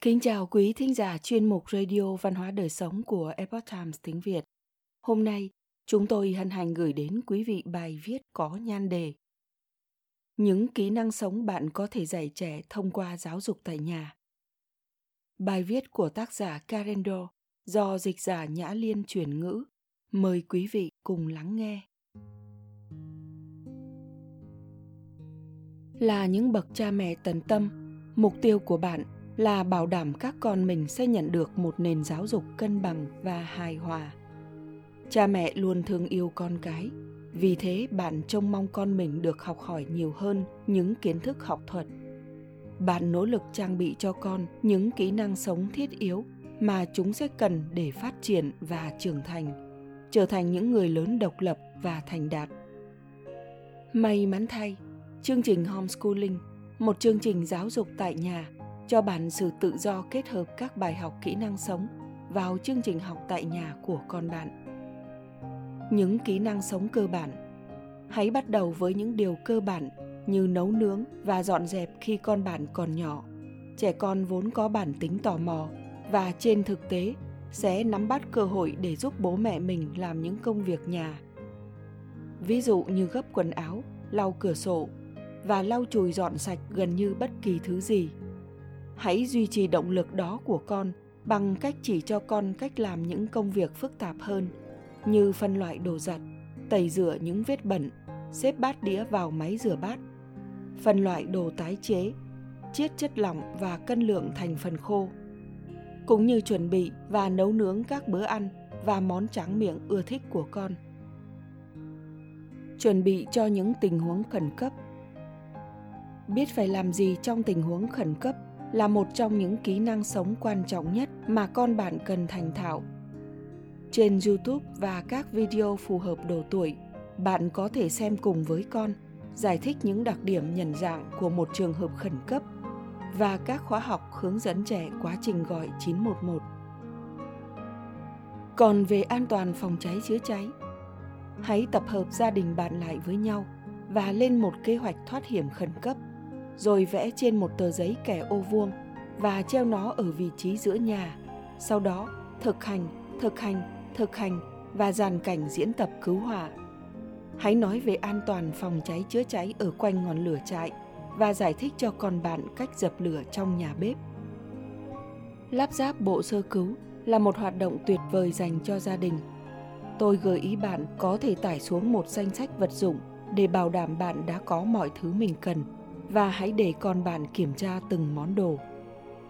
Kính chào quý thính giả chuyên mục Radio Văn hóa Đời Sống của Epoch Times tiếng Việt. Hôm nay, chúng tôi hân hạnh gửi đến quý vị bài viết có nhan đề Những kỹ năng sống bạn có thể dạy trẻ thông qua giáo dục tại nhà. Bài viết của tác giả Karen Do do dịch giả Nhã Liên chuyển ngữ. Mời quý vị cùng lắng nghe. Là những bậc cha mẹ tận tâm, mục tiêu của bạn là bảo đảm các con mình sẽ nhận được một nền giáo dục cân bằng và hài hòa. Cha mẹ luôn thương yêu con cái, vì thế bạn trông mong con mình được học hỏi nhiều hơn những kiến thức học thuật. Bạn nỗ lực trang bị cho con những kỹ năng sống thiết yếu mà chúng sẽ cần để phát triển và trưởng thành, trở thành những người lớn độc lập và thành đạt. May mắn thay, chương trình homeschooling, một chương trình giáo dục tại nhà cho bạn sự tự do kết hợp các bài học kỹ năng sống vào chương trình học tại nhà của con bạn. Những kỹ năng sống cơ bản. Hãy bắt đầu với những điều cơ bản như nấu nướng và dọn dẹp khi con bạn còn nhỏ. Trẻ con vốn có bản tính tò mò và trên thực tế sẽ nắm bắt cơ hội để giúp bố mẹ mình làm những công việc nhà. Ví dụ như gấp quần áo, lau cửa sổ và lau chùi dọn sạch gần như bất kỳ thứ gì hãy duy trì động lực đó của con bằng cách chỉ cho con cách làm những công việc phức tạp hơn, như phân loại đồ giặt, tẩy rửa những vết bẩn, xếp bát đĩa vào máy rửa bát, phân loại đồ tái chế, chiết chất lỏng và cân lượng thành phần khô, cũng như chuẩn bị và nấu nướng các bữa ăn và món tráng miệng ưa thích của con. Chuẩn bị cho những tình huống khẩn cấp. Biết phải làm gì trong tình huống khẩn cấp là một trong những kỹ năng sống quan trọng nhất mà con bạn cần thành thạo trên youtube và các video phù hợp độ tuổi bạn có thể xem cùng với con giải thích những đặc điểm nhận dạng của một trường hợp khẩn cấp và các khóa học hướng dẫn trẻ quá trình gọi 911. Còn về an toàn phòng cháy chữa cháy, hãy tập hợp gia đình bạn lại với nhau và lên một kế hoạch thoát hiểm khẩn cấp rồi vẽ trên một tờ giấy kẻ ô vuông và treo nó ở vị trí giữa nhà. Sau đó, thực hành, thực hành, thực hành và dàn cảnh diễn tập cứu hỏa. Hãy nói về an toàn phòng cháy chữa cháy ở quanh ngọn lửa trại và giải thích cho con bạn cách dập lửa trong nhà bếp. Lắp ráp bộ sơ cứu là một hoạt động tuyệt vời dành cho gia đình. Tôi gợi ý bạn có thể tải xuống một danh sách vật dụng để bảo đảm bạn đã có mọi thứ mình cần và hãy để con bạn kiểm tra từng món đồ.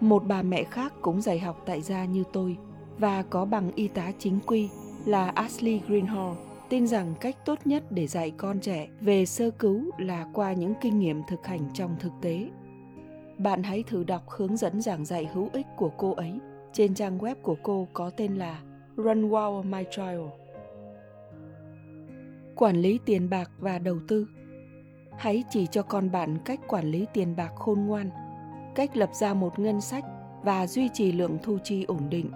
Một bà mẹ khác cũng dạy học tại gia như tôi và có bằng y tá chính quy là Ashley Greenhall, tin rằng cách tốt nhất để dạy con trẻ về sơ cứu là qua những kinh nghiệm thực hành trong thực tế. Bạn hãy thử đọc hướng dẫn giảng dạy hữu ích của cô ấy trên trang web của cô có tên là Run Wow My Trial. Quản lý tiền bạc và đầu tư hãy chỉ cho con bạn cách quản lý tiền bạc khôn ngoan, cách lập ra một ngân sách và duy trì lượng thu chi ổn định.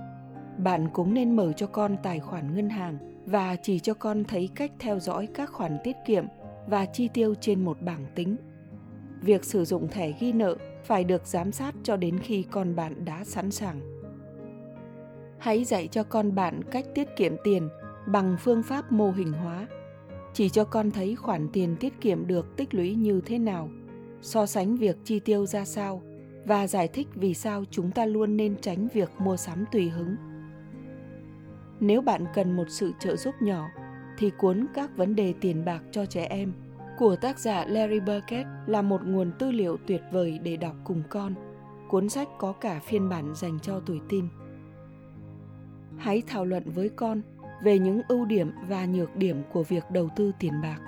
Bạn cũng nên mở cho con tài khoản ngân hàng và chỉ cho con thấy cách theo dõi các khoản tiết kiệm và chi tiêu trên một bảng tính. Việc sử dụng thẻ ghi nợ phải được giám sát cho đến khi con bạn đã sẵn sàng. Hãy dạy cho con bạn cách tiết kiệm tiền bằng phương pháp mô hình hóa chỉ cho con thấy khoản tiền tiết kiệm được tích lũy như thế nào, so sánh việc chi tiêu ra sao, và giải thích vì sao chúng ta luôn nên tránh việc mua sắm tùy hứng nếu bạn cần một sự trợ giúp nhỏ, thì cuốn các vấn đề tiền bạc cho trẻ em của tác giả Larry Burkett là một nguồn tư liệu tuyệt vời để đọc cùng con. Cuốn sách có cả phiên bản dành cho tuổi tin. Hãy thảo luận với con về những ưu điểm và nhược điểm của việc đầu tư tiền bạc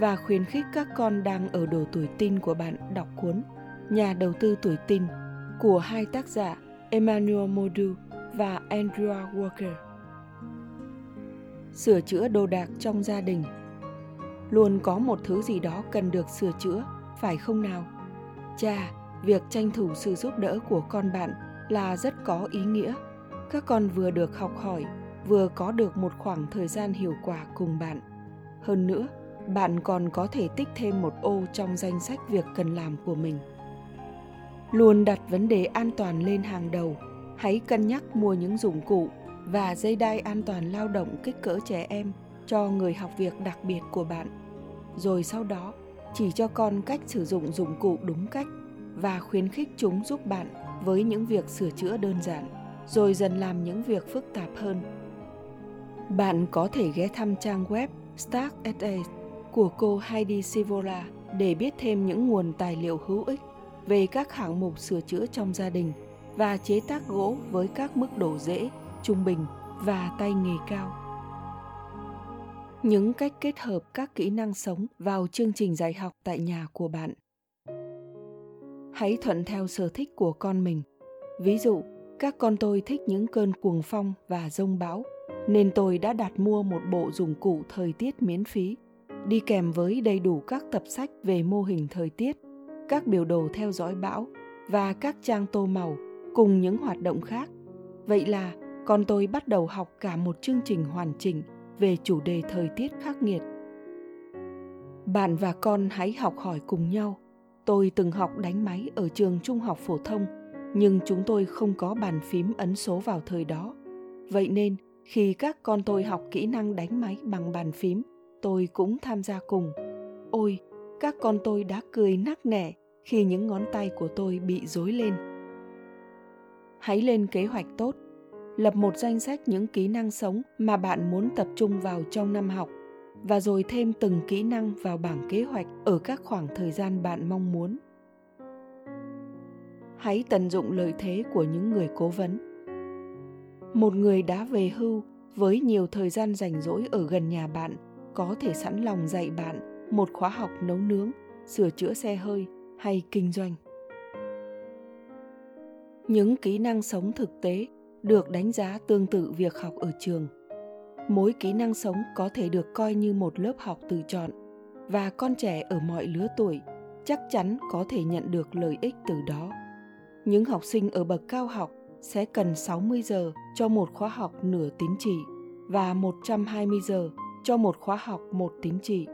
và khuyến khích các con đang ở độ tuổi tin của bạn đọc cuốn Nhà đầu tư tuổi tin của hai tác giả Emmanuel Modu và Andrea Walker. Sửa chữa đồ đạc trong gia đình Luôn có một thứ gì đó cần được sửa chữa, phải không nào? Cha, việc tranh thủ sự giúp đỡ của con bạn là rất có ý nghĩa. Các con vừa được học hỏi vừa có được một khoảng thời gian hiệu quả cùng bạn. Hơn nữa, bạn còn có thể tích thêm một ô trong danh sách việc cần làm của mình. luôn đặt vấn đề an toàn lên hàng đầu hãy cân nhắc mua những dụng cụ và dây đai an toàn lao động kích cỡ trẻ em cho người học việc đặc biệt của bạn rồi sau đó chỉ cho con cách sử dụng dụng cụ đúng cách và khuyến khích chúng giúp bạn với những việc sửa chữa đơn giản rồi dần làm những việc phức tạp hơn bạn có thể ghé thăm trang web Start Age của cô Heidi Sivola để biết thêm những nguồn tài liệu hữu ích về các hạng mục sửa chữa trong gia đình và chế tác gỗ với các mức độ dễ, trung bình và tay nghề cao. Những cách kết hợp các kỹ năng sống vào chương trình dạy học tại nhà của bạn. Hãy thuận theo sở thích của con mình. Ví dụ, các con tôi thích những cơn cuồng phong và rông bão, nên tôi đã đặt mua một bộ dụng cụ thời tiết miễn phí, đi kèm với đầy đủ các tập sách về mô hình thời tiết, các biểu đồ theo dõi bão và các trang tô màu cùng những hoạt động khác. Vậy là con tôi bắt đầu học cả một chương trình hoàn chỉnh về chủ đề thời tiết khắc nghiệt. Bạn và con hãy học hỏi cùng nhau. Tôi từng học đánh máy ở trường trung học phổ thông, nhưng chúng tôi không có bàn phím ấn số vào thời đó. Vậy nên, khi các con tôi học kỹ năng đánh máy bằng bàn phím, tôi cũng tham gia cùng. Ôi, các con tôi đã cười nắc nẻ khi những ngón tay của tôi bị rối lên. Hãy lên kế hoạch tốt. Lập một danh sách những kỹ năng sống mà bạn muốn tập trung vào trong năm học và rồi thêm từng kỹ năng vào bảng kế hoạch ở các khoảng thời gian bạn mong muốn. Hãy tận dụng lợi thế của những người cố vấn một người đã về hưu, với nhiều thời gian rảnh rỗi ở gần nhà bạn, có thể sẵn lòng dạy bạn một khóa học nấu nướng, sửa chữa xe hơi hay kinh doanh những kỹ năng sống thực tế được đánh giá tương tự việc học ở trường mỗi kỹ năng sống có thể được coi như một lớp học tự chọn, và con trẻ ở mọi lứa tuổi chắc chắn có thể nhận được lợi ích từ đó. Những học sinh ở bậc cao học sẽ cần 60 giờ cho một khóa học nửa tín chỉ và 120 giờ cho một khóa học một tín chỉ.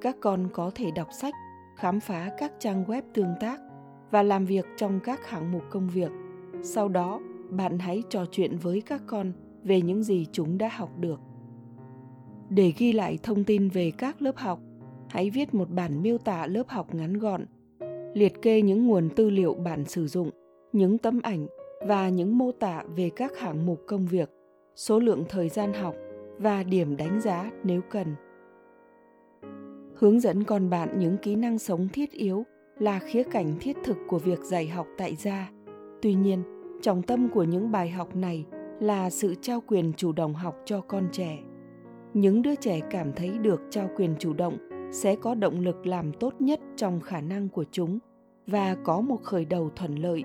Các con có thể đọc sách, khám phá các trang web tương tác và làm việc trong các hạng mục công việc sau đó bạn hãy trò chuyện với các con về những gì chúng đã học được để ghi lại thông tin về các lớp học hãy viết một bản miêu tả lớp học ngắn gọn liệt kê những nguồn tư liệu bạn sử dụng những tấm ảnh và những mô tả về các hạng mục công việc, số lượng thời gian học và điểm đánh giá nếu cần. Hướng dẫn con bạn những kỹ năng sống thiết yếu là khía cạnh thiết thực của việc dạy học tại gia. Tuy nhiên, trọng tâm của những bài học này là sự trao quyền chủ động học cho con trẻ. Những đứa trẻ cảm thấy được trao quyền chủ động sẽ có động lực làm tốt nhất trong khả năng của chúng và có một khởi đầu thuận lợi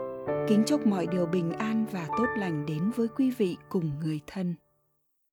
Kính chúc mọi điều bình an và tốt lành đến với quý vị cùng người thân.